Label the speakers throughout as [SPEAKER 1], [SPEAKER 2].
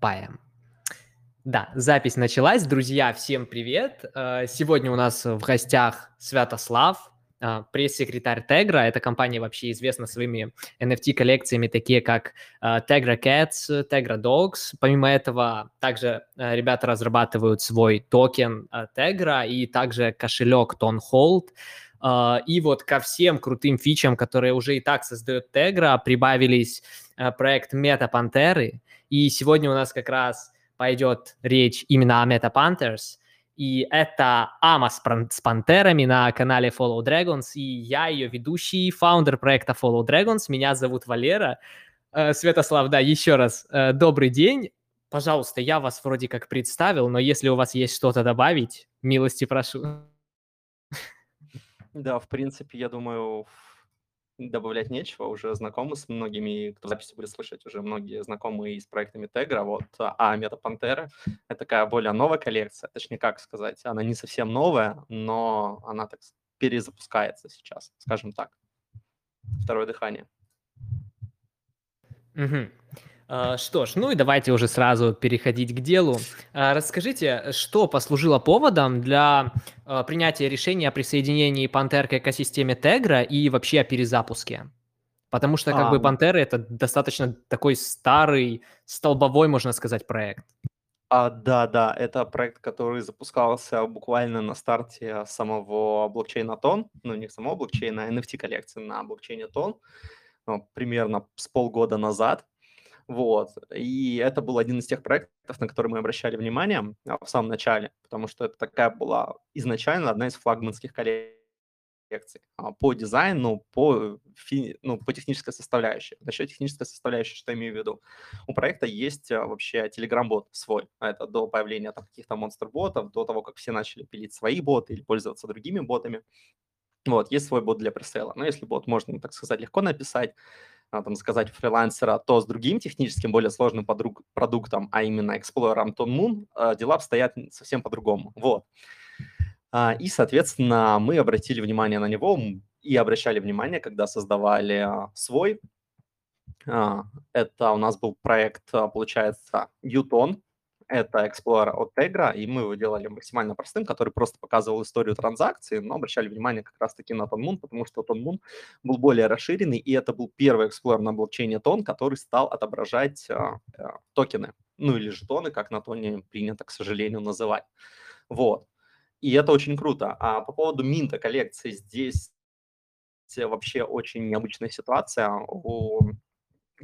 [SPEAKER 1] Паем. Да, запись началась. Друзья, всем привет. Э, сегодня у нас в гостях Святослав, э, пресс-секретарь Tegra. Эта компания вообще известна своими NFT-коллекциями, такие как э, Tegra Cats, Tegra Dogs. Помимо этого, также ребята разрабатывают свой токен Tegra и также кошелек Tonhold. И вот ко всем крутым фичам, которые уже и так создает Tegra, прибавились проект Meta Panterы, и сегодня у нас как раз пойдет речь именно о Meta Panthers. И это Ама с, с пантерами на канале Follow Dragons. И я ее ведущий, фаундер проекта Follow Dragons. Меня зовут Валера. Э, Святослав, да, еще раз э, добрый день. Пожалуйста, я вас вроде как представил, но если у вас есть что-то добавить, милости прошу.
[SPEAKER 2] Да, в принципе, я думаю, добавлять нечего, уже знакомы с многими, кто записи будет слышать, уже многие знакомы и с проектами Тегра, вот, а Метапантера — это такая более новая коллекция, точнее, как сказать, она не совсем новая, но она так перезапускается сейчас, скажем так. Второе дыхание.
[SPEAKER 1] Угу. А, что ж, ну и давайте уже сразу переходить к делу. А, расскажите, что послужило поводом для а, принятия решения о присоединении Panther к экосистеме Tegra и вообще о перезапуске? Потому что как а, бы Pantera это достаточно такой старый, столбовой, можно сказать, проект.
[SPEAKER 2] А, да, да, это проект, который запускался буквально на старте самого блокчейна Тон, ну не самого блокчейна, а NFT-коллекции на блокчейне Тон, примерно с полгода назад. Вот. И это был один из тех проектов, на которые мы обращали внимание а, в самом начале, потому что это такая была изначально одна из флагманских коллекций а, по дизайну, по, фи, ну, по технической составляющей. Насчет технической составляющей, что я имею в виду? У проекта есть а, вообще Telegram-бот свой. Это до появления там, каких-то монстр-ботов, до того, как все начали пилить свои боты или пользоваться другими ботами. Вот, есть свой бот для пресейла. Но если бот можно, так сказать, легко написать, там, сказать фрилансера, то с другим техническим, более сложным подруг, продуктом, а именно Explorer Anton Moon, а, дела обстоят совсем по-другому. Вот. А, и, соответственно, мы обратили внимание на него и обращали внимание, когда создавали свой. Это у нас был проект, получается, Uton, это Explorer от Tegra, и мы его делали максимально простым, который просто показывал историю транзакции, но обращали внимание как раз-таки на TonMoon, потому что TonMoon был более расширенный, и это был первый Explorer на блокчейне Ton, который стал отображать а, токены, ну или жетоны, как на Тоне принято, к сожалению, называть. Вот. И это очень круто. А по поводу минта коллекции здесь вообще очень необычная ситуация. У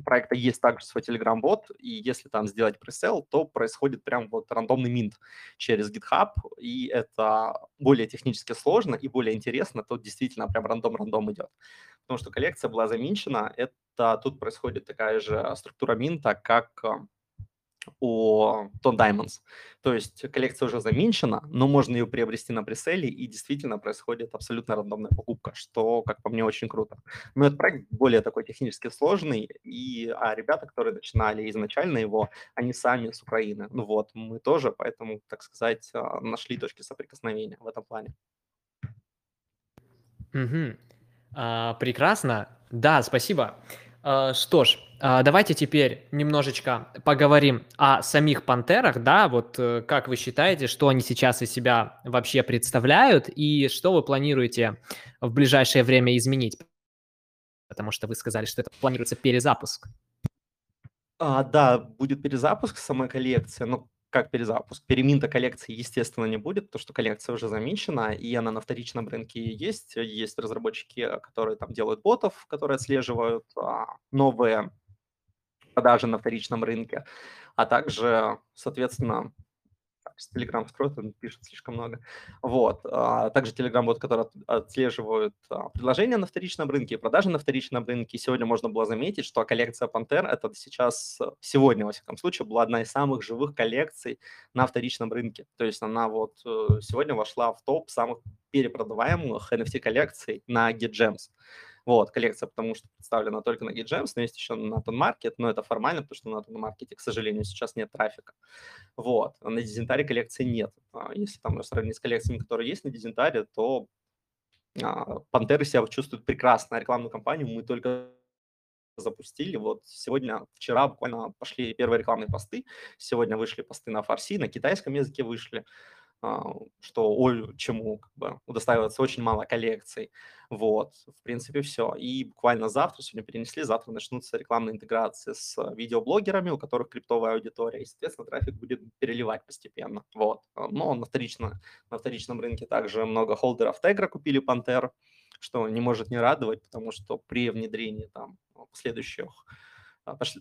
[SPEAKER 2] проекта есть также свой Telegram-бот, и если там сделать пресейл, то происходит прям вот рандомный минт через GitHub, и это более технически сложно и более интересно, тут действительно прям рандом-рандом идет. Потому что коллекция была заминчена, это тут происходит такая же структура минта, как у Ton Diamonds. То есть коллекция уже заминчена, но можно ее приобрести на преселе, и действительно происходит абсолютно рандомная покупка, что, как по мне, очень круто. Но этот проект более такой технически сложный, и а ребята, которые начинали изначально его, они сами с Украины. Ну вот, мы тоже, поэтому, так сказать, а, нашли точки соприкосновения в этом плане.
[SPEAKER 1] Угу. А, прекрасно. Да, спасибо. А, что ж, давайте теперь немножечко поговорим о самих пантерах, да, вот э, как вы считаете, что они сейчас из себя вообще представляют и что вы планируете в ближайшее время изменить? Потому что вы сказали, что это планируется перезапуск.
[SPEAKER 2] А, да, будет перезапуск самой коллекции, но как перезапуск. Переминта коллекции, естественно, не будет, потому что коллекция уже замечена, и она на вторичном рынке есть. Есть разработчики, которые там делают ботов, которые отслеживают а, новые продажи на вторичном рынке, а также, соответственно, Telegram скроет, он пишет слишком много. Вот. А также Telegram, вот, который отслеживают а, предложения на вторичном рынке, продажи на вторичном рынке. Сегодня можно было заметить, что коллекция Panther это сейчас, сегодня, во всяком случае, была одна из самых живых коллекций на вторичном рынке. То есть она вот э, сегодня вошла в топ самых перепродаваемых NFT-коллекций на GetGems. Вот, коллекция, потому что представлена только на GitGems, но есть еще на Market, но это формально, потому что на Market, к сожалению, сейчас нет трафика. Вот, на Дизентаре коллекции нет. А если там сравнить с коллекциями, которые есть на Дизентаре, то а, Пантеры себя чувствуют прекрасно. Рекламную кампанию мы только запустили. Вот сегодня, вчера буквально пошли первые рекламные посты, сегодня вышли посты на фарси, на китайском языке вышли, а, что ой, чему как бы удостаивается очень мало коллекций. Вот, в принципе, все. И буквально завтра, сегодня перенесли, завтра начнутся рекламные интеграции с видеоблогерами, у которых криптовая аудитория, и, соответственно, трафик будет переливать постепенно. Вот. Но на, вторично, на вторичном рынке также много холдеров Тегра купили Пантер, что не может не радовать, потому что при внедрении там последующих а,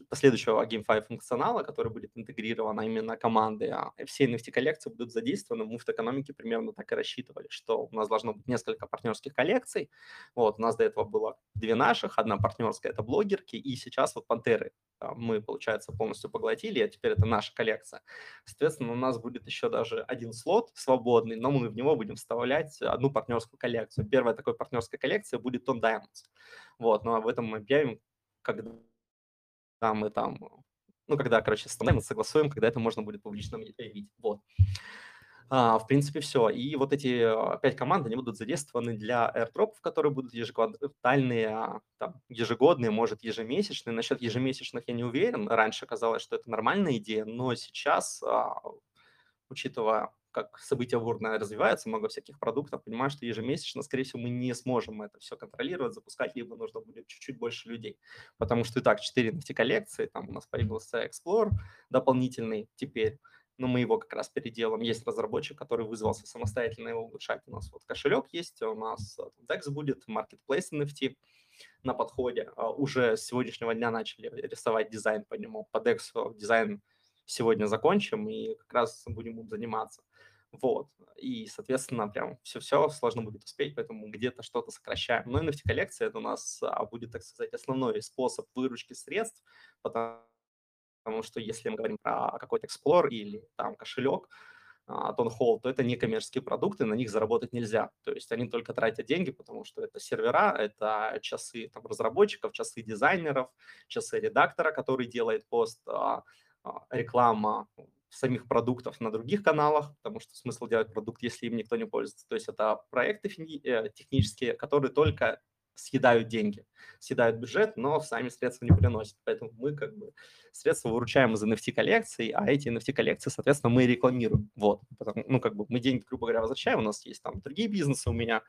[SPEAKER 2] последующего GameFi функционала, который будет интегрирован а именно команды, а все NFT-коллекции будут задействованы. Мы в экономике примерно так и рассчитывали, что у нас должно быть несколько партнерских коллекций. Вот, у нас до этого было две наших, одна партнерская – это блогерки, и сейчас вот Пантеры мы, получается, полностью поглотили, а теперь это наша коллекция. Соответственно, у нас будет еще даже один слот свободный, но мы в него будем вставлять одну партнерскую коллекцию. Первая такой партнерская коллекция будет Ton Diamonds. Вот, но об этом мы объявим, когда там мы там, ну, когда, короче, становим, согласуем, когда это можно будет публично объявить. Вот. А, в принципе, все. И вот эти а, пять команд, они будут задействованы для airdropов, которые будут ежеквартальные, а, там, ежегодные, может, ежемесячные. Насчет ежемесячных я не уверен. Раньше казалось, что это нормальная идея, но сейчас, учитывая как события бурно развиваются, много всяких продуктов, понимаю, что ежемесячно, скорее всего, мы не сможем это все контролировать, запускать, либо нужно будет чуть-чуть больше людей. Потому что и так 4 NFT-коллекции, там у нас появился Explore дополнительный теперь, но мы его как раз переделаем. Есть разработчик, который вызвался самостоятельно его улучшать. У нас вот кошелек есть, у нас DEX будет, Marketplace NFT на подходе. А уже с сегодняшнего дня начали рисовать дизайн по нему. По DEX дизайн сегодня закончим и как раз будем им заниматься. Вот. И, соответственно, прям все-все сложно будет успеть, поэтому где-то что-то сокращаем. Но NFT-коллекция – это у нас а, будет, так сказать, основной способ выручки средств, потому, что если мы говорим про какой-то Explorer или там кошелек, Тонхолл, то это не коммерческие продукты, на них заработать нельзя. То есть они только тратят деньги, потому что это сервера, это часы там, разработчиков, часы дизайнеров, часы редактора, который делает пост, а, а, реклама самих продуктов на других каналах, потому что смысл делать продукт, если им никто не пользуется. То есть это проекты э, технические, которые только съедают деньги, съедают бюджет, но сами средства не приносят. Поэтому мы как бы средства выручаем из NFT-коллекций, а эти NFT-коллекции, соответственно, мы рекламируем. Вот. Потому, ну, как бы мы деньги, грубо говоря, возвращаем. У нас есть там другие бизнесы у меня,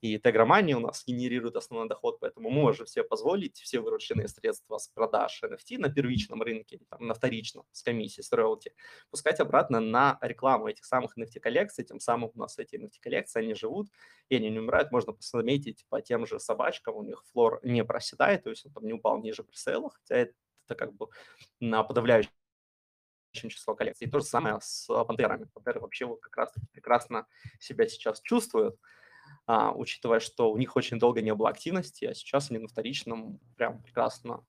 [SPEAKER 2] и Тегромания у нас генерирует основной доход, поэтому мы можем себе позволить все вырученные средства с продаж NFT на первичном рынке, там, на вторичном, с комиссией, с роялти, пускать обратно на рекламу этих самых NFT-коллекций. Тем самым у нас эти NFT-коллекции, они живут, и они не умирают. Можно посмотреть по тем же собачкам, у них флор не проседает, то есть он там не упал ниже пресейла, хотя это как бы на подавляющем число коллекций. И то же самое с пантерами. Пантеры вообще вот как раз прекрасно себя сейчас чувствуют, а, учитывая, что у них очень долго не было активности, а сейчас они на вторичном прям прекрасно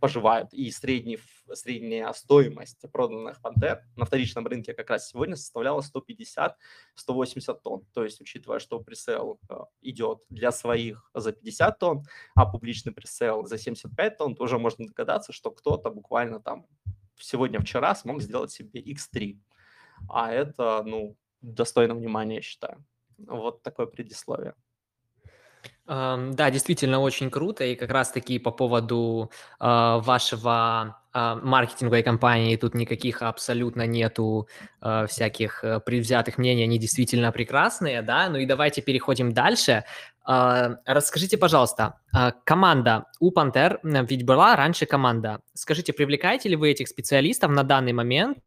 [SPEAKER 2] поживают. И средний, средняя стоимость проданных пантер на вторичном рынке как раз сегодня составляла 150-180 тонн. То есть, учитывая, что пресейл э, идет для своих за 50 тонн, а публичный пресейл за 75 тонн, тоже можно догадаться, что кто-то буквально там сегодня-вчера смог сделать себе X3. А это, ну, достойно внимания, я считаю. Вот такое предисловие.
[SPEAKER 1] Да, действительно очень круто. И как раз-таки по поводу а, вашего а, маркетинговой кампании тут никаких абсолютно нету а, всяких э, предвзятых мнений, они действительно прекрасные, да. Ну и давайте переходим дальше. Расскажите, пожалуйста, команда у Пантер, ведь была раньше команда. Скажите, привлекаете ли вы этих специалистов на данный момент?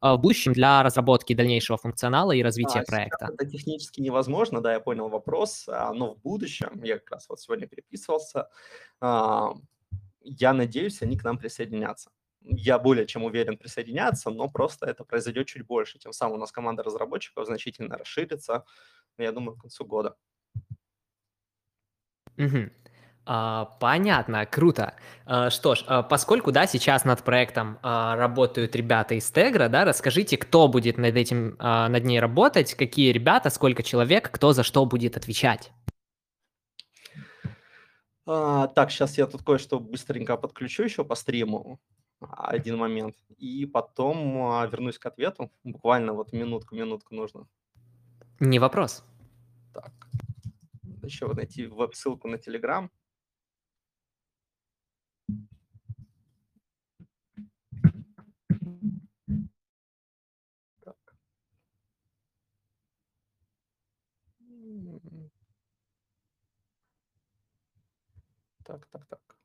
[SPEAKER 1] В будущем для разработки дальнейшего функционала и развития а, проекта?
[SPEAKER 2] Это технически невозможно, да, я понял вопрос, а, но в будущем, я как раз вот сегодня переписывался, а, я надеюсь, они к нам присоединятся. Я более чем уверен присоединяться, но просто это произойдет чуть больше. Тем самым у нас команда разработчиков значительно расширится, я думаю, к концу года.
[SPEAKER 1] Угу. А, понятно, круто. А, что ж, а, поскольку, да, сейчас над проектом работают ребята из Тегра, да, расскажите, кто будет над этим, над ней работать, какие ребята, сколько человек, кто за что будет отвечать?
[SPEAKER 2] А, так, сейчас я тут кое-что быстренько подключу еще по стриму, один момент, и потом вернусь к ответу, буквально вот минутку-минутку нужно.
[SPEAKER 1] Не вопрос.
[SPEAKER 2] Так, еще найти веб-ссылку на Telegram. Так, так, так.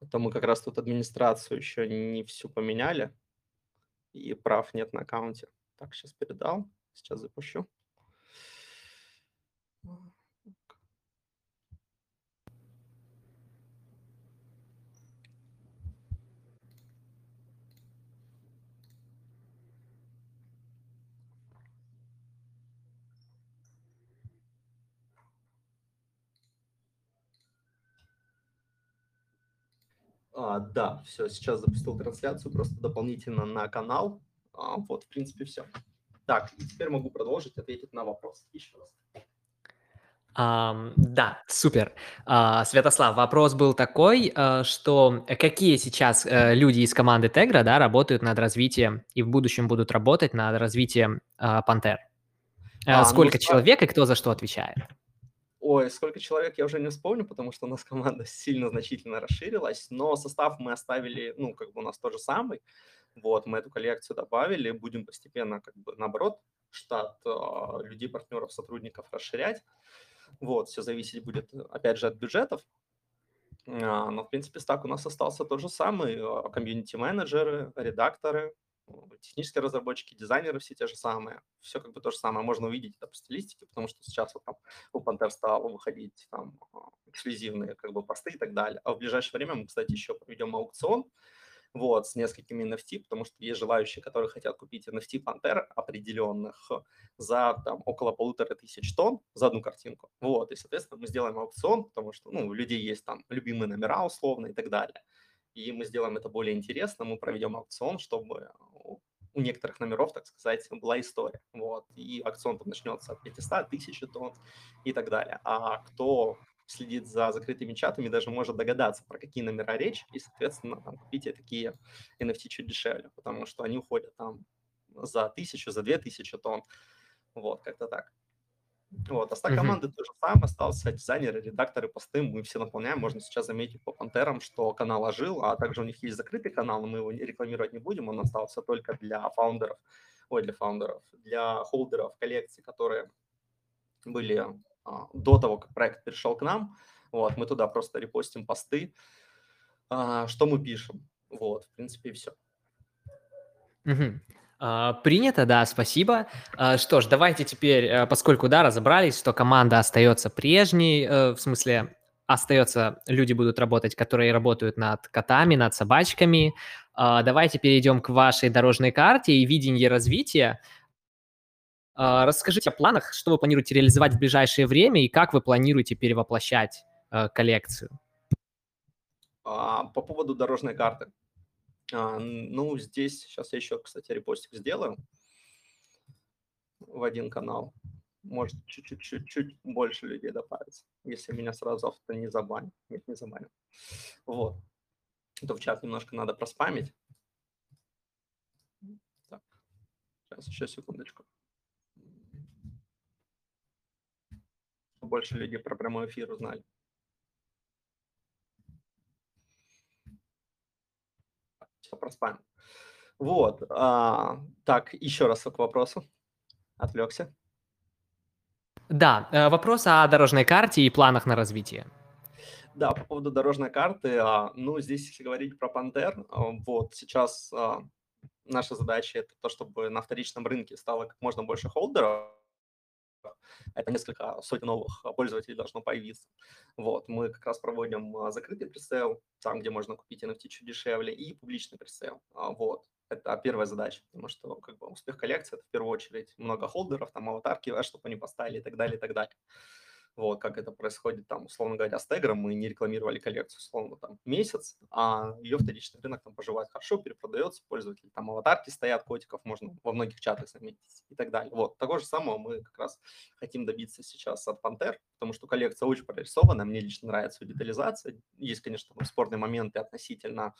[SPEAKER 2] Это мы как раз тут администрацию еще не всю поменяли, и прав нет на аккаунте. Так, сейчас передал, сейчас запущу. А, да, все, сейчас запустил трансляцию просто дополнительно на канал. А, вот, в принципе, все. Так, и теперь могу продолжить ответить на вопрос еще раз.
[SPEAKER 1] Um, да, супер. Uh, Святослав, вопрос был такой, uh, что какие сейчас uh, люди из команды Тегра да, работают над развитием и в будущем будут работать над развитием Пантер? А, Сколько ну, человек и кто за что отвечает?
[SPEAKER 2] Ой, сколько человек, я уже не вспомню, потому что у нас команда сильно значительно расширилась, но состав мы оставили, ну, как бы у нас тот же самый. Вот, мы эту коллекцию добавили, будем постепенно, как бы, наоборот, штат э, людей, партнеров, сотрудников расширять. Вот, все зависеть будет, опять же, от бюджетов. А, но, в принципе, стак у нас остался тот же самый. А, комьюнити-менеджеры, редакторы, технические разработчики, дизайнеры все те же самые, все как бы то же самое. Можно увидеть это по стилистике, потому что сейчас вот там у Panther стало выходить там а, эксклюзивные как бы посты и так далее. А в ближайшее время мы, кстати, еще проведем аукцион, вот, с несколькими NFT, потому что есть желающие, которые хотят купить NFT Panther определенных за там около полутора тысяч тонн за одну картинку. Вот, и, соответственно, мы сделаем аукцион, потому что, ну, у людей есть там любимые номера условно и так далее и мы сделаем это более интересно, мы проведем аукцион, чтобы у некоторых номеров, так сказать, была история. Вот. И аукцион там начнется от 500, 1000 тонн и так далее. А кто следит за закрытыми чатами, даже может догадаться, про какие номера речь, и, соответственно, там, купите такие NFT чуть дешевле, потому что они уходят там за тысячу, за две тысячи тонн. Вот, как-то так. Вот, а стак команды тоже самое, остался дизайнеры, редакторы, посты, мы все наполняем. Можно сейчас заметить по пантерам, что канал ожил, а также у них есть закрытый канал, но мы его рекламировать не будем, он остался только для фаундеров, ой, для фаундеров, для холдеров коллекций, которые были а, до того, как проект перешел к нам. Вот, мы туда просто репостим посты, а, что мы пишем. Вот, в принципе, и все.
[SPEAKER 1] Угу. А, принято, да, спасибо. А, что ж, давайте теперь, э, поскольку, да, разобрались, что команда остается прежней, э, в смысле, остается, люди будут работать, которые работают над котами, над собачками. А, давайте перейдем к вашей дорожной карте и видению развития. Расскажите о планах, что вы планируете реализовать в ближайшее время и как вы планируете перевоплощать э, коллекцию.
[SPEAKER 2] По поводу дорожной карты. А, ну, здесь сейчас я еще, кстати, репостик сделаю в один канал. Может, чуть-чуть больше людей добавится, если меня сразу авто не забанят. Нет, не забанят. Вот. То в чат немножко надо проспамить. Так, сейчас, еще секундочку. Больше людей про прямой эфир узнали. Все проспамил. Вот. А, так, еще раз к вопросу. Отвлекся.
[SPEAKER 1] Да, э, вопрос о дорожной карте и планах на развитие.
[SPEAKER 2] Да, по поводу дорожной карты, а, ну, здесь, если говорить про Пантер, а, вот сейчас а, наша задача это то, чтобы на вторичном рынке стало как можно больше холдеров, это несколько сотен новых пользователей должно появиться. Вот, мы как раз проводим а, закрытый пресейл, там, где можно купить NFT чуть дешевле, и публичный пресейл. А, вот, это первая задача, потому что как бы успех коллекции – это в первую очередь много холдеров, там аватарки, чтобы они поставили и так далее, и так далее вот, как это происходит там, условно говоря, с Тегром, мы не рекламировали коллекцию, условно, там, месяц, а ее вторичный рынок там поживает хорошо, перепродается, пользователи, там, аватарки стоят, котиков можно во многих чатах заметить и так далее. Вот, того же самого мы как раз хотим добиться сейчас от Пантер, потому что коллекция очень прорисована, мне лично нравится детализация, есть, конечно, спорные моменты относительно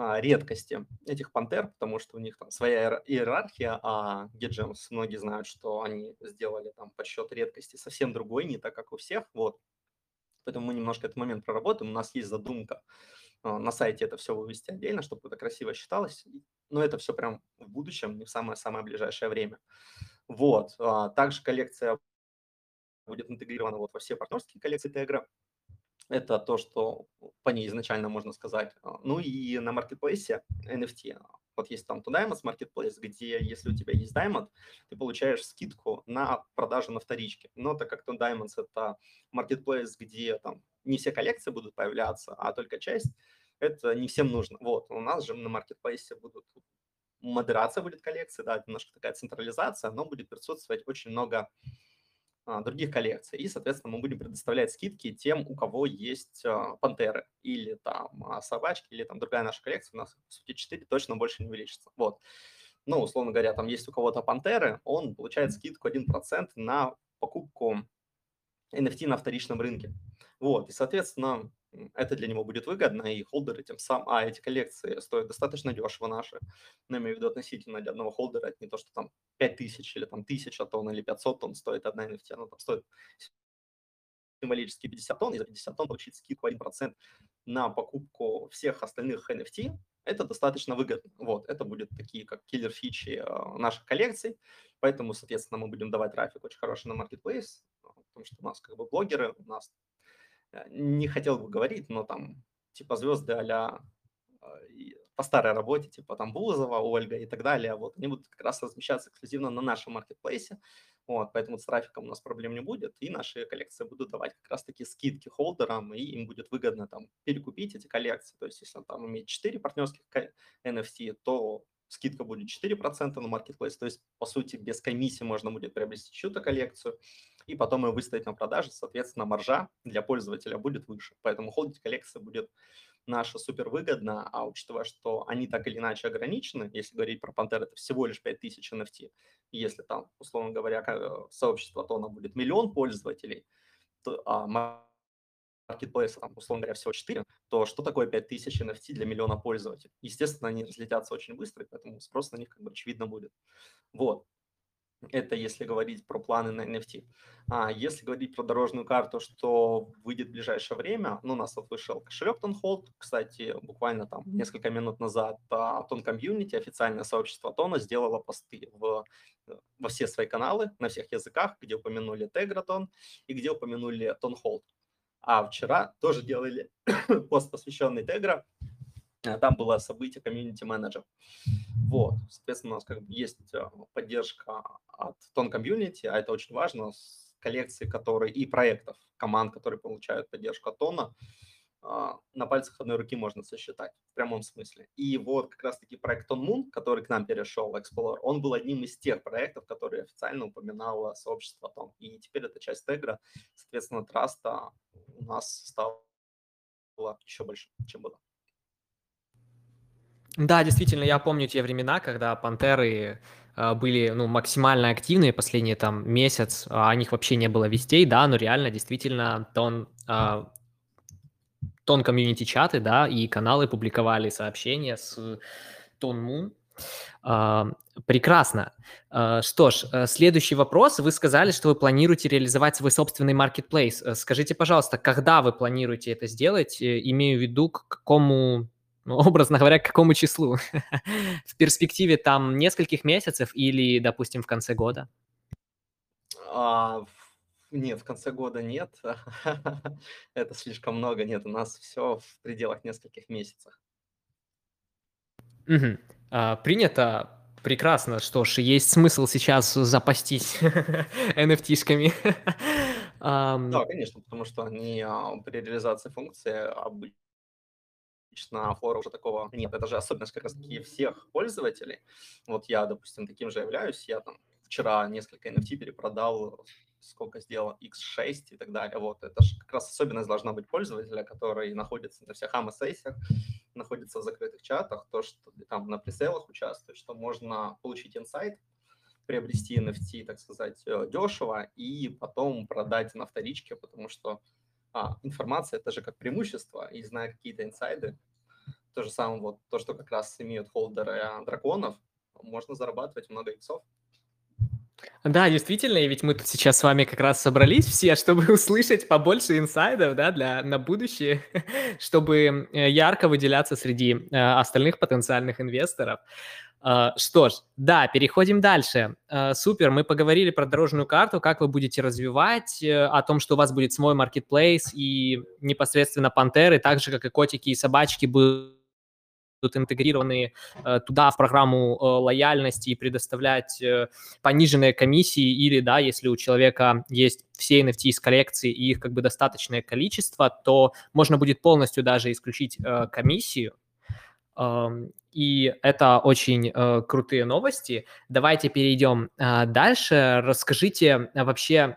[SPEAKER 2] редкости этих пантер, потому что у них там своя иерархия, а GetGems многие знают, что они сделали там подсчет редкости совсем другой, не так, как у всех, вот. Поэтому мы немножко этот момент проработаем. У нас есть задумка а, на сайте это все вывести отдельно, чтобы это красиво считалось. но это все прям в будущем, не в самое-самое ближайшее время. Вот. А, также коллекция будет интегрирована вот во все партнерские коллекции Тегра. Это то, что по ней изначально можно сказать. А, ну и на маркетплейсе NFT. Вот есть там Diamonds Marketplace, где если у тебя есть Diamond, ты получаешь скидку на продажу на вторичке. Но так как Diamonds это маркетплейс, где там не все коллекции будут появляться, а только часть, это не всем нужно. Вот, у нас же на маркетплейсе будут модерация будет коллекции, да, немножко такая централизация, но будет присутствовать очень много а, других коллекций. И, соответственно, мы будем предоставлять скидки тем, у кого есть а, пантеры или там а, собачки, или там другая наша коллекция, у нас, по сути, 4 точно больше не увеличится. Вот. Ну, условно говоря, там есть у кого-то пантеры, он получает скидку 1% на покупку NFT на вторичном рынке. Вот, и, соответственно, это для него будет выгодно, и холдеры тем самым, а эти коллекции стоят достаточно дешево наши, но имею в виду относительно для одного холдера, это не то, что там 5000 или там 1000 тонн или 500 тонн стоит одна NFT, она там стоит символически 50 тонн, и за 50 тонн получить скидку 1% на покупку всех остальных NFT, это достаточно выгодно. Вот, это будет такие как киллер-фичи э, наших коллекций, поэтому, соответственно, мы будем давать трафик очень хороший на Marketplace, потому что у нас как бы блогеры, у нас Э, не хотел бы говорить, но там типа звезды а по старой работе, типа там Бузова, Ольга и так далее, вот, они будут как раз размещаться эксклюзивно на нашем маркетплейсе, вот, поэтому с трафиком у нас проблем не будет, и наши коллекции будут давать как раз-таки скидки холдерам, и им будет выгодно там перекупить эти коллекции, то есть если он там имеет 4 партнерских NFT, то скидка будет 4% на маркетплейс, то есть, по сути, без комиссии можно будет приобрести чью-то коллекцию, и потом ее выставить на продажу, соответственно, маржа для пользователя будет выше. Поэтому холдить коллекция будет наша супер выгодна, а учитывая, что они так или иначе ограничены, если говорить про Panther, это всего лишь 5000 NFT, если там, условно говоря, сообщество Тона будет миллион пользователей, то, а маркетплейса, там, условно говоря, всего 4, то что такое 5000 NFT для миллиона пользователей? Естественно, они разлетятся очень быстро, поэтому спрос на них как бы очевидно будет. Вот. Это если говорить про планы на NFT. А если говорить про дорожную карту, что выйдет в ближайшее время, ну, у нас вот вышел кошелек Tonhold, кстати, буквально там несколько минут назад Тон Комьюнити, официальное сообщество Тона, сделало посты в, во все свои каналы на всех языках, где упомянули Тегратон и где упомянули Tonhold. А вчера тоже делали пост, посвященный Тегра. А, там было событие комьюнити менеджер. Вот, соответственно, у нас как бы есть а, поддержка от тон комьюнити, а это очень важно, с коллекции, которые и проектов, команд, которые получают поддержку от тона, а, на пальцах одной руки можно сосчитать, в прямом смысле. И вот как раз-таки проект On Moon, который к нам перешел, Explorer, он был одним из тех проектов, которые официально упоминало сообщество Том. И теперь это часть Тегра, соответственно, траста у нас стало еще больше, чем было.
[SPEAKER 1] Да, действительно, я помню те времена, когда пантеры э, были ну, максимально активные последние там месяц, а о них вообще не было вестей, да, но реально действительно тон, э, тон комьюнити-чаты, да, и каналы публиковали сообщения с Тон Мун. Э, прекрасно. Э, что ж, э, следующий вопрос. Вы сказали, что вы планируете реализовать свой собственный маркетплейс. Э, скажите, пожалуйста, когда вы планируете это сделать? Имею в виду, к какому ну, образно говоря, к какому числу? в перспективе там нескольких месяцев или, допустим, в конце года?
[SPEAKER 2] А, нет, в конце года нет. Это слишком много. Нет, у нас все в пределах нескольких месяцев.
[SPEAKER 1] Угу. А, принято. Прекрасно. Что ж, есть смысл сейчас запастись NFT-шками.
[SPEAKER 2] Да, конечно, потому что они а, при реализации функции обычно на фора уже такого нет. Это же особенность как раз-таки всех пользователей. Вот я, допустим, таким же являюсь. Я там вчера несколько NFT перепродал, сколько сделал, X6 и так далее. Вот это же как раз особенность должна быть пользователя, который находится на всех AMA-сессиях, находится в закрытых чатах, то, что там на преселах участвует, что можно получить инсайт, приобрести NFT, так сказать, э, дешево и потом продать на вторичке, потому что а, информация это же как преимущество, и зная какие-то инсайды, то же самое вот то, что как раз имеют холдеры драконов, можно зарабатывать много иксов.
[SPEAKER 1] Да, действительно, и ведь мы тут сейчас с вами как раз собрались все, чтобы услышать побольше инсайдов, да, для на будущее, чтобы э, ярко выделяться среди э, остальных потенциальных инвесторов. Uh, что ж, да, переходим дальше. Uh, супер, мы поговорили про дорожную карту, как вы будете развивать, uh, о том, что у вас будет свой маркетплейс и непосредственно пантеры, так же, как и котики и собачки будут интегрированы э, туда в программу э, лояльности и предоставлять э, пониженные комиссии или, да, если у человека есть все NFT из коллекции и их как бы достаточное количество, то можно будет полностью даже исключить э, комиссию. И это очень э, крутые новости. Давайте перейдем э, дальше. Расскажите э, вообще,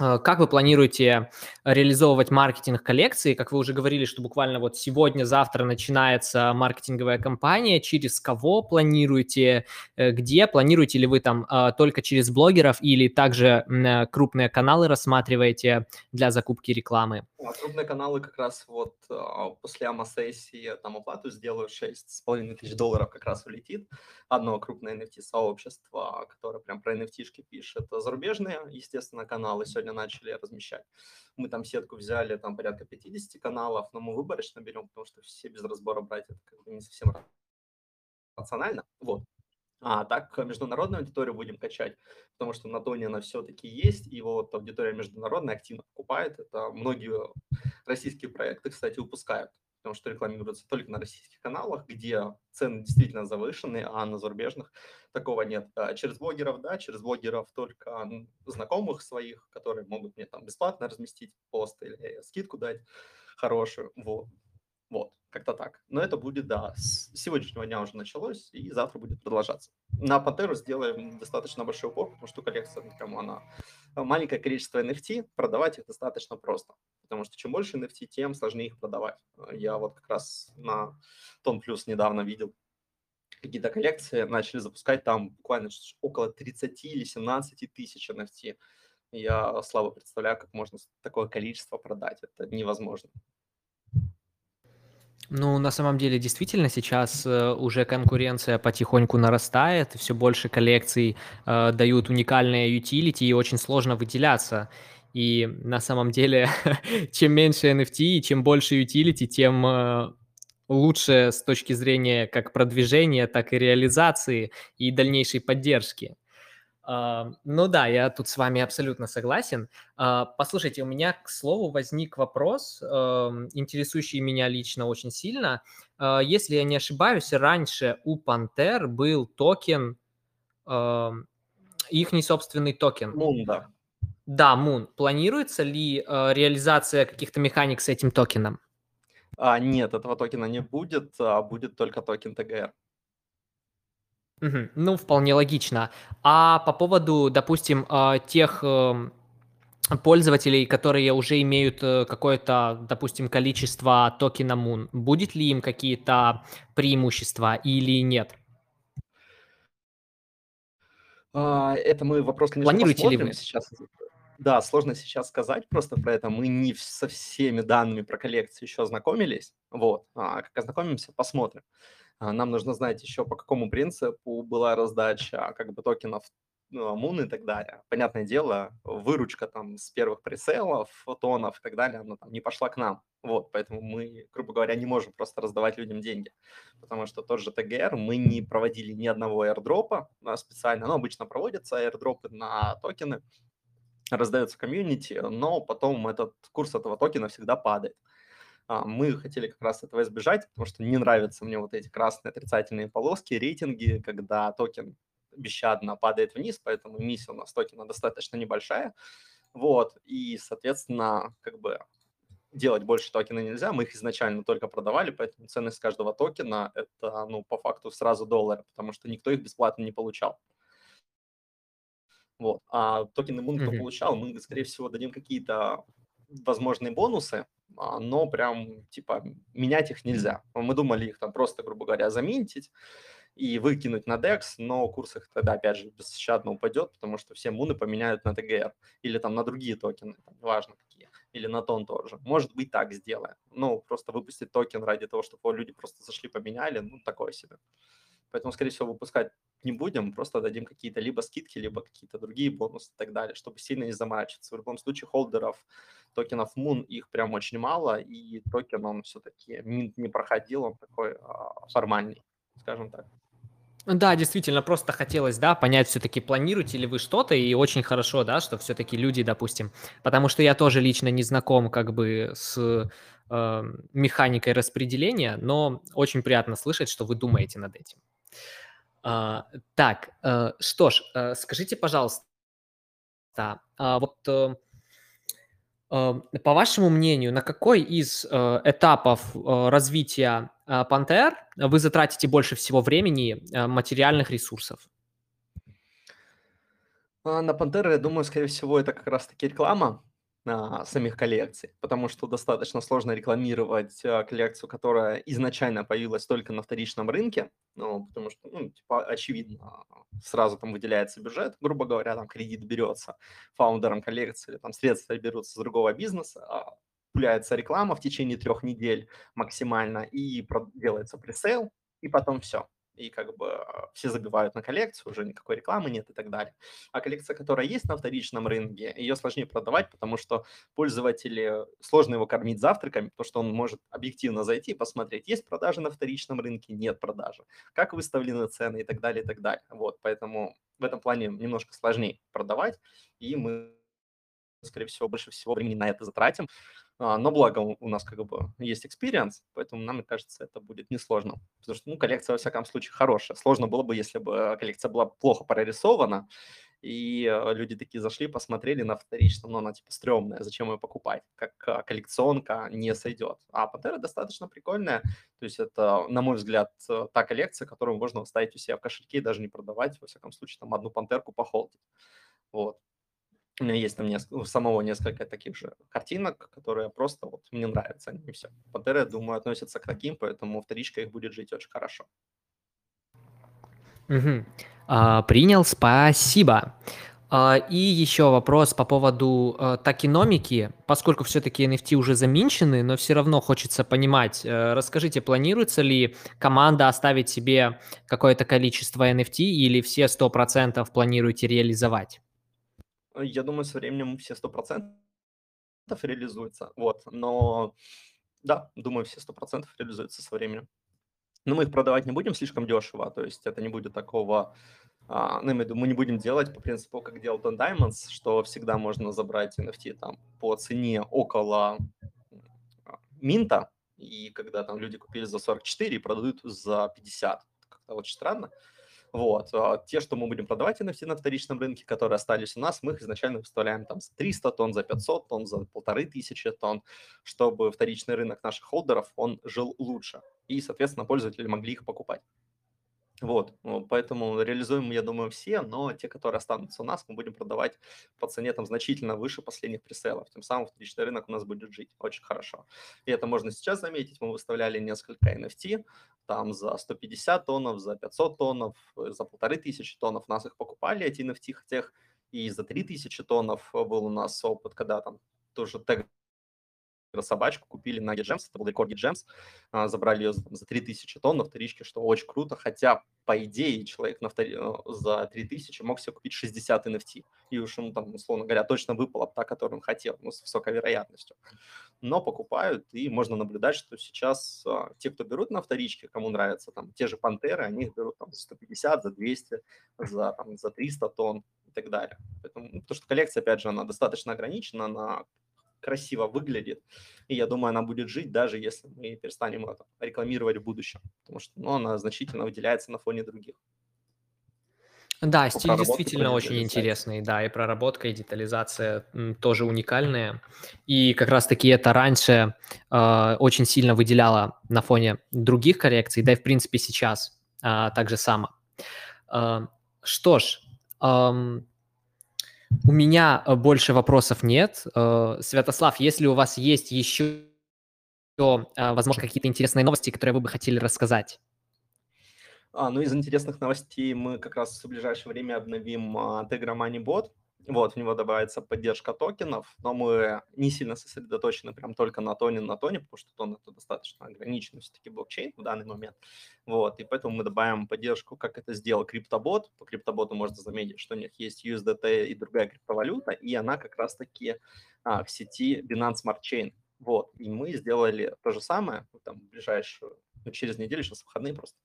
[SPEAKER 1] Э, как вы планируете реализовывать маркетинг коллекции? Как вы уже говорили, что буквально вот сегодня-завтра начинается маркетинговая кампания. Через кого планируете? Э, где? Планируете ли вы там э, только через блогеров или также крупные каналы рассматриваете для закупки рекламы?
[SPEAKER 2] А крупные каналы как раз вот а, после АМА-сессии там оплату сделаю 6,5 тысяч долларов как раз улетит. Одно крупное NFT-сообщество, которое прям про NFT-шки пишет. Зарубежные, естественно, каналы сегодня начали размещать. Мы там сетку взяли, там порядка 50 каналов, но мы выборочно берем, потому что все без разбора брать это как бы не совсем рационально. Вот. А так международную аудиторию будем качать, потому что на Тоне она все-таки есть, и вот аудитория международная активно покупает. Это многие российские проекты, кстати, выпускают, потому что рекламируются только на российских каналах, где цены действительно завышены, а на зарубежных такого нет. А через блогеров, да, через блогеров только знакомых своих, которые могут мне там бесплатно разместить пост или скидку дать хорошую. Вот. Вот, как-то так. Но это будет, да, с сегодняшнего дня уже началось, и завтра будет продолжаться. На Пантеру сделаем достаточно большой упор, потому что коллекция, кому она маленькое количество NFT, продавать их достаточно просто. Потому что чем больше NFT, тем сложнее их продавать. Я вот как раз на Тон Плюс недавно видел какие-то коллекции, начали запускать там буквально около 30 или 17 тысяч NFT. Я слабо представляю, как можно такое количество продать. Это невозможно.
[SPEAKER 1] Ну, на самом деле, действительно, сейчас э, уже конкуренция потихоньку нарастает, все больше коллекций э, дают уникальные utility, и очень сложно выделяться. И на самом деле, чем меньше NFT и чем больше utility, тем э, лучше с точки зрения как продвижения, так и реализации и дальнейшей поддержки. А, ну да, я тут с вами абсолютно согласен. А, послушайте, у меня, к слову, возник вопрос, интересующий меня лично очень сильно. А, если я не ошибаюсь, раньше у Пантер был токен, их не собственный токен.
[SPEAKER 2] Moon, да.
[SPEAKER 1] Да, Moon. Планируется ли реализация каких-то механик с этим токеном?
[SPEAKER 2] А, нет, этого токена не будет, а будет только токен TGR.
[SPEAKER 1] Мгм. Ну, вполне логично. А по поводу, допустим, а, тех эм, пользователей, которые уже имеют э, какое-то, допустим, количество токена Moon, будет ли им какие-то преимущества или нет?
[SPEAKER 2] А, Это мы вопрос, конечно,
[SPEAKER 1] Планируете ли вы?
[SPEAKER 2] сейчас. Да, сложно сейчас сказать просто про это. Мы не со всеми данными про коллекцию еще ознакомились. Вот. А как ознакомимся, посмотрим. А, нам нужно знать еще, по какому принципу была раздача как бы токенов ну, Moon и так далее. Понятное дело, выручка там с первых преселов, фотонов и так далее, она там не пошла к нам. Вот, поэтому мы, грубо говоря, не можем просто раздавать людям деньги. Потому что тот же TGR мы не проводили ни одного airdrop а специально. Ну, обычно проводятся airdrop ы на токены, раздается комьюнити, но потом этот курс этого токена всегда падает. А, мы хотели как раз этого избежать, потому что не нравятся мне вот эти красные отрицательные полоски, рейтинги, когда токен беспощадно падает вниз, поэтому эмиссия у нас токена достаточно небольшая. Вот, и, соответственно, как бы делать больше токена нельзя, мы их изначально только продавали, поэтому ценность каждого токена – это, ну, по факту сразу доллары, потому что никто их бесплатно не получал. Вот. А токены Moon, кто mm-hmm. получал, мы, скорее всего, дадим какие-то возможные бонусы, а, но прям, типа, менять их нельзя. Мы думали их там просто, грубо говоря, заменить и выкинуть на DEX, но курс их тогда, опять же, бесщадно упадет, потому что все муны поменяют на TGR или там на другие токены, там, неважно какие, или на TON тоже. Может быть, так сделаем. Ну, просто выпустить токен ради того, чтобы люди просто зашли, поменяли, ну, такое себе. Поэтому, скорее всего, выпускать не будем, просто дадим какие-то либо скидки, либо какие-то другие бонусы и так далее, чтобы сильно не заморачиваться. В любом случае, холдеров токенов Moon их прям очень мало, и токен он все-таки не проходил, он такой а, формальный, скажем так.
[SPEAKER 1] Да, действительно, просто хотелось, да, понять все-таки, планируете ли вы что-то, и очень хорошо, да, что все-таки люди, допустим, потому что я тоже лично не знаком как бы с э, механикой распределения, но очень приятно слышать, что вы думаете над этим. А, так, э, что ж, э, скажите, пожалуйста, а вот э, по вашему мнению, на какой из этапов развития а, Пантер, вы затратите больше всего времени, а, материальных ресурсов?
[SPEAKER 2] А, на Пантеры, я думаю, скорее всего, это как раз-таки реклама а, самих коллекций, потому что достаточно сложно рекламировать а, коллекцию, которая изначально появилась только на вторичном рынке, ну, потому что, ну, типа, очевидно, сразу там выделяется бюджет, грубо говоря, там кредит берется фаундером коллекции, или там средства берутся с другого бизнеса, а пуляется реклама в течение трех недель максимально, и делается пресейл, и потом все. И как бы а, все забивают на коллекцию, уже никакой рекламы нет и так далее. А коллекция, которая есть на вторичном рынке, ее сложнее продавать, потому что пользователи, сложно его кормить завтраками, потому что он может объективно зайти и посмотреть, есть продажи на вторичном рынке, нет продажи, как выставлены цены и так далее, и так далее. Вот, поэтому в этом плане немножко сложнее продавать, и мы скорее всего, больше всего времени на это затратим. А, но благо у нас как бы есть experience, поэтому нам, кажется, это будет несложно. Потому что, ну, коллекция, во всяком случае, хорошая. Сложно было бы, если бы коллекция была плохо прорисована, и э, люди такие зашли, посмотрели на вторичном, но она типа стрёмная, зачем ее покупать? Как а, коллекционка не сойдет. А Пантера достаточно прикольная, то есть это, на мой взгляд, э, та коллекция, которую можно оставить у себя в кошельке и даже не продавать, во всяком случае, там одну пантерку похолдить. Вот. У меня есть там несколько, у самого несколько таких же картинок, которые просто вот мне нравятся, они все. Пантеры, я думаю, относятся к таким, поэтому вторичка их будет жить очень хорошо.
[SPEAKER 1] Угу. А, принял, спасибо. А, и еще вопрос по поводу а, токеномики, поскольку все-таки NFT уже заминчены, но все равно хочется понимать, а, расскажите, планируется ли команда оставить себе какое-то количество NFT или все 100% планируете реализовать?
[SPEAKER 2] Я думаю, со временем все сто процентов реализуются. Вот, но да, думаю, все сто процентов реализуются со временем. Но мы их продавать не будем слишком дешево, то есть это не будет такого, а, ну, мы не будем делать по принципу, как делал Don Diamonds, что всегда можно забрать NFT там по цене около а, минта, и когда там люди купили за 44 и продают за 50. Как-то очень странно. Вот. А те, что мы будем продавать NFT на вторичном рынке, которые остались у нас, мы их изначально выставляем там за 300 тонн, за 500 тонн, за полторы тысячи тонн, чтобы вторичный рынок наших холдеров, он жил лучше. И, соответственно, пользователи могли их покупать. Вот, ну, поэтому реализуем, я думаю, все, но те, которые останутся у нас, мы будем продавать по цене там значительно выше последних преселов. Тем самым вторичный рынок у нас будет жить очень хорошо. И это можно сейчас заметить. Мы выставляли несколько NFT, там за 150 тоннов, за 500 тоннов, за полторы тысячи тоннов. Нас их покупали, эти NFT тех, и за 3000 тоннов был у нас опыт, когда там тоже тег собачку купили на GetGems, это был рекорд GetGems, а, забрали ее за 3000 тонн на вторичке, что очень круто, хотя, по идее, человек на втори... Э, за 3000 мог себе купить 60 NFT, и уж ему там, условно говоря, точно выпала та, которую он хотел, ну, с высокой вероятностью. Но покупают, и можно наблюдать, что сейчас а, те, кто берут на вторичке, кому нравятся там те же пантеры, они их берут там за 150, за 200, за, там, за 300 тонн и так далее. Поэтому, ну, потому что коллекция, опять же, она достаточно ограничена, она красиво выглядит. И я думаю, она будет жить, даже если мы перестанем это рекламировать в будущем, потому что ну, она значительно выделяется на фоне других.
[SPEAKER 1] Да, стиль действительно очень интересный, да, и проработка, и детализация тоже уникальная. И как раз-таки это раньше э, очень сильно выделяло на фоне других коллекций, да и в принципе сейчас э, так же само. Э, что ж, э, у меня э, больше вопросов нет. Э, Святослав, если у вас есть еще, э, возможно, какие-то интересные новости, которые вы бы хотели рассказать?
[SPEAKER 2] А, ну, из интересных новостей мы как раз в ближайшее время обновим а, Tegra Money Bot. Вот, в него добавится поддержка токенов, но мы не сильно сосредоточены прям только на тоне, на тоне, потому что тон это достаточно ограниченный все-таки блокчейн в данный момент. Вот, и поэтому мы добавим поддержку, как это сделал криптобот. По криптоботу можно заметить, что у них есть USDT и другая криптовалюта, и она как раз-таки а, в сети Binance Smart Chain. Вот, и мы сделали то же самое, там, ближайшую, ну, через неделю, сейчас выходные просто,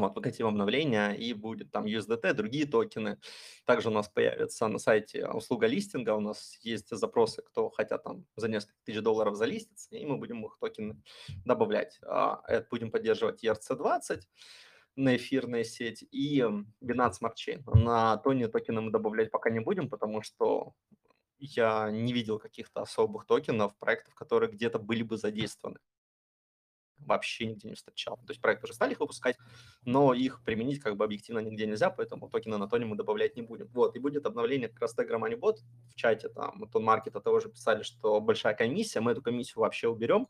[SPEAKER 2] вот, выкатим обновление, и будет там USDT, другие токены. Также у нас появится на сайте услуга листинга, у нас есть запросы, кто хотят там за несколько тысяч долларов залиститься, и мы будем их токены добавлять. А, это будем поддерживать ERC-20 на эфирная сеть и Binance Smart Chain. На тоне токены мы добавлять пока не будем, потому что я не видел каких-то особых токенов, проектов, которые где-то были бы задействованы вообще нигде не встречал. То есть проект уже стали их выпускать, но их применить как бы объективно нигде нельзя, поэтому токены на тоне мы добавлять не будем. Вот, и будет обновление как раз Tegra Moneybot в чате, там, Тон Маркета того же писали, что большая комиссия, мы эту комиссию вообще уберем,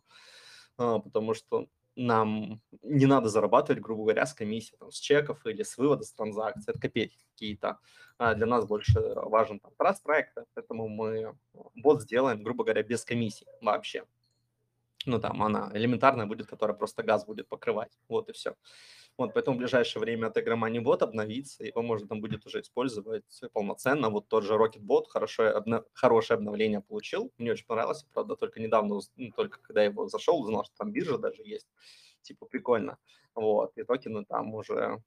[SPEAKER 2] а, потому что нам не надо зарабатывать, грубо говоря, с комиссии, там, с чеков или с вывода с транзакций, это копейки какие-то. А для нас больше важен там, траст проекта, поэтому мы бот сделаем, грубо говоря, без комиссии вообще ну, там она элементарная будет, которая просто газ будет покрывать. Вот и все. Вот, поэтому в ближайшее время Tegra Moneybot обновится, его можно там будет уже использовать полноценно. Вот тот же RocketBot хорошее, обна... хорошее обновление получил. Мне очень понравилось, правда, только недавно, ну, только когда его зашел, узнал, что там биржа даже есть. Типа прикольно. Вот, и токены там уже,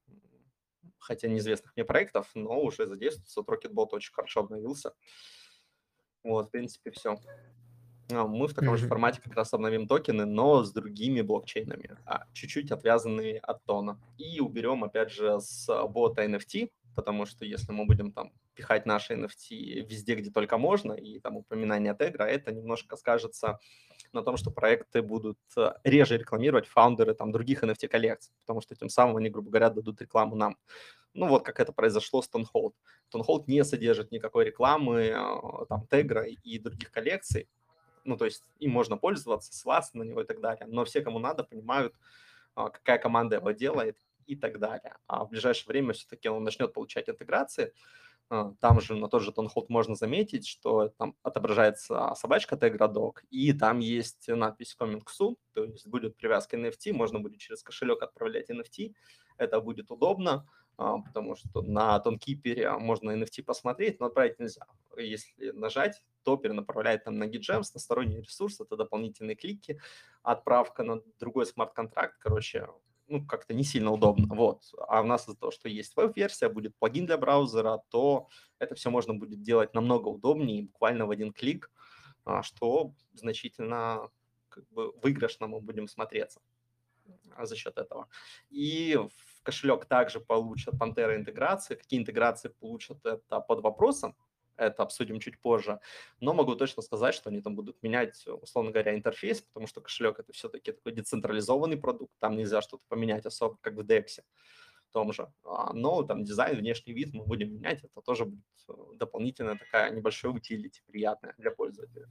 [SPEAKER 2] хотя неизвестных мне проектов, но уже задействуются. Вот RocketBot очень хорошо обновился. Вот, в принципе, все. А, мы в таком mm-hmm. же формате как раз обновим токены, но с другими блокчейнами, а чуть-чуть отвязанные от тона. И уберем, опять же, с бота NFT, потому что если мы будем там пихать наши NFT везде, где только можно, и там упоминание тегра, это немножко скажется на том, что проекты будут э, реже рекламировать фаундеры там других NFT-коллекций, потому что тем самым они, грубо говоря, дадут рекламу нам. Ну вот как это произошло с Tonhold. Tonhold не содержит никакой рекламы э, там тегра и других коллекций, ну, то есть им можно пользоваться, ссылаться на него и так далее, но все, кому надо, понимают, а, какая команда его делает и так далее. А в ближайшее время все-таки он начнет получать интеграции, а, там же на тот же Тонхолд можно заметить, что там отображается собачка Tegra и там есть надпись Coming Soon, то есть будет привязка NFT, можно будет через кошелек отправлять NFT, это будет удобно, потому что на тонкипере можно NFT посмотреть, но отправить нельзя. Если нажать, то перенаправляет там на GitGems, на сторонний ресурс, это дополнительные клики, отправка на другой смарт-контракт, короче, ну, как-то не сильно удобно, вот. А у нас из-за того, что есть веб-версия, будет плагин для браузера, то это все можно будет делать намного удобнее, буквально в один клик, а, что значительно как бы выигрышно мы будем смотреться за счет этого. И кошелек также получат Pantera интеграции. Какие интеграции получат, это под вопросом. Это обсудим чуть позже. Но могу точно сказать, что они там будут менять, условно говоря, интерфейс, потому что кошелек это все-таки такой децентрализованный продукт. Там нельзя что-то поменять особо, как в DEX том же. А, но там дизайн, внешний вид мы будем менять. Это тоже будет э, дополнительная такая небольшая утилити, приятная для пользователя.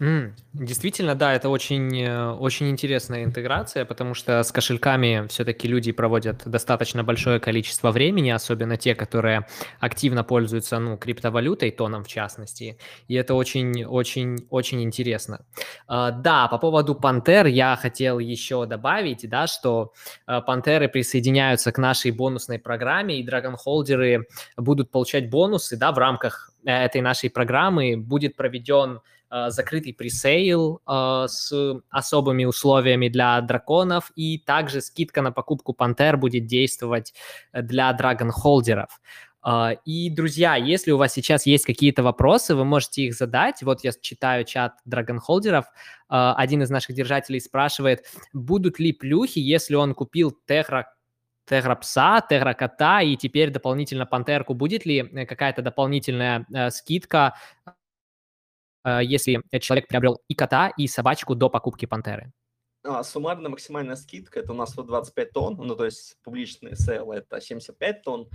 [SPEAKER 1] Mm, действительно, да, это очень, э, очень интересная интеграция, потому что с кошельками все-таки люди проводят достаточно большое количество времени, особенно те, которые активно пользуются, ну, криптовалютой, тоном в частности, и это очень, очень, очень интересно. Uh, да, по поводу пантер я хотел еще добавить, да, что uh, пантеры присоединяются к нашей бонусной программе, и драгонхолдеры будут получать бонусы, да, в рамках э, этой нашей программы будет проведен Э, закрытый пресейл э, с особыми условиями для драконов, и также скидка на покупку Пантер будет действовать для драгон-холдеров. И, друзья, если у вас сейчас есть какие-то вопросы, вы можете их задать. Вот я читаю чат драгонхолдеров. Один из наших держателей спрашивает, будут ли плюхи, если он купил Техра Тегра пса, Тегра кота и теперь дополнительно пантерку. Будет ли э, какая-то дополнительная э, скидка Э, если человек приобрел и кота, и собачку до покупки пантеры?
[SPEAKER 2] А, суммарная максимальная скидка это у нас 125 TON, ну то есть публичный sale это 75 TON,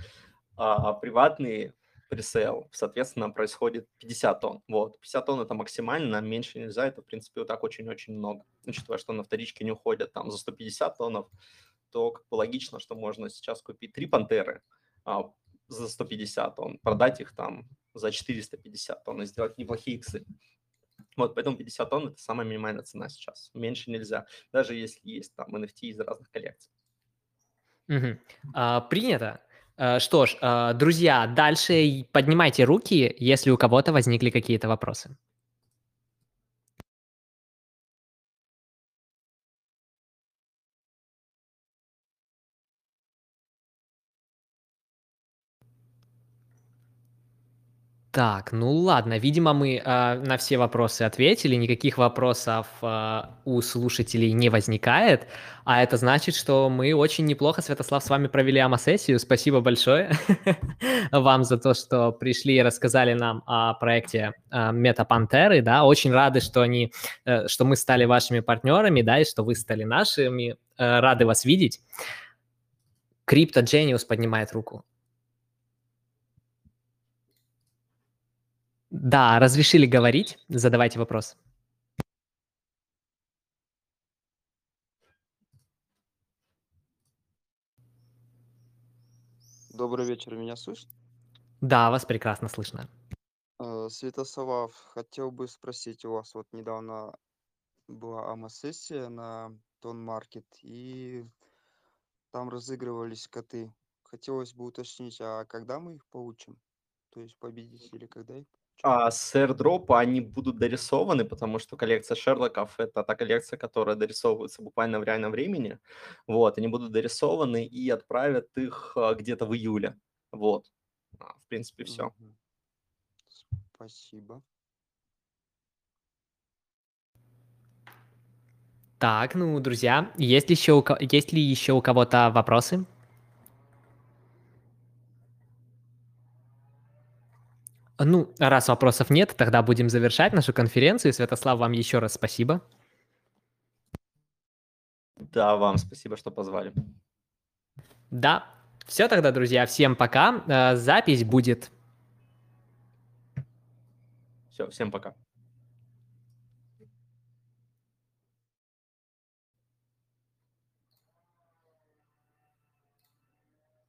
[SPEAKER 2] а приватный presale, соответственно, происходит 50 TON. Вот, 50 TON это максимально, меньше нельзя, это, в принципе, вот так очень-очень много. Учитывая, что на вторичке не уходят там за 150 TON ов, то как бы логично, что можно сейчас купить три пантеры, а, за 150 тонн, продать их там за 450 тонн и сделать неплохие иксы. Вот, поэтому 50 тонн – это самая минимальная цена сейчас. Меньше нельзя, даже если есть там NFT из разных коллекций.
[SPEAKER 1] Угу. А, принято. А, что ж, а, друзья, дальше поднимайте руки, если у кого-то возникли какие-то вопросы. Так, ну ладно, видимо, мы э, на все вопросы ответили, никаких вопросов э, у слушателей не возникает, а это значит, что мы очень неплохо, Святослав, с вами провели АМА-сессию. Спасибо большое вам за то, что пришли и рассказали нам о проекте э, Метапантеры, да, очень рады, что, они, э, что мы стали вашими партнерами, да, и что вы стали нашими, э, рады вас видеть. Крипто Genius поднимает руку. Да, разрешили говорить. Задавайте вопрос.
[SPEAKER 3] Добрый вечер, меня слышно?
[SPEAKER 1] Да, вас прекрасно слышно.
[SPEAKER 3] Э, Святослав, хотел бы спросить у вас, вот недавно была АМА-сессия на Тон Маркет, и там разыгрывались коты. Хотелось бы уточнить, а когда мы их получим? То есть победители, когда их
[SPEAKER 2] а с airdrop они будут дорисованы, потому что коллекция Шерлоков– это та коллекция, которая дорисовывается буквально в реальном времени. Вот, они будут дорисованы и отправят их а, где-то в июле. Вот, а, в принципе, все.
[SPEAKER 3] Спасибо.
[SPEAKER 1] Так, ну, друзья, есть ли еще у, есть ли еще у кого-то вопросы? Ну, раз вопросов нет, тогда будем завершать нашу конференцию. Святослав, вам еще раз спасибо.
[SPEAKER 2] Да, вам спасибо, что позвали.
[SPEAKER 1] Да, все тогда, друзья, всем пока. Э, запись будет.
[SPEAKER 2] Все, всем пока.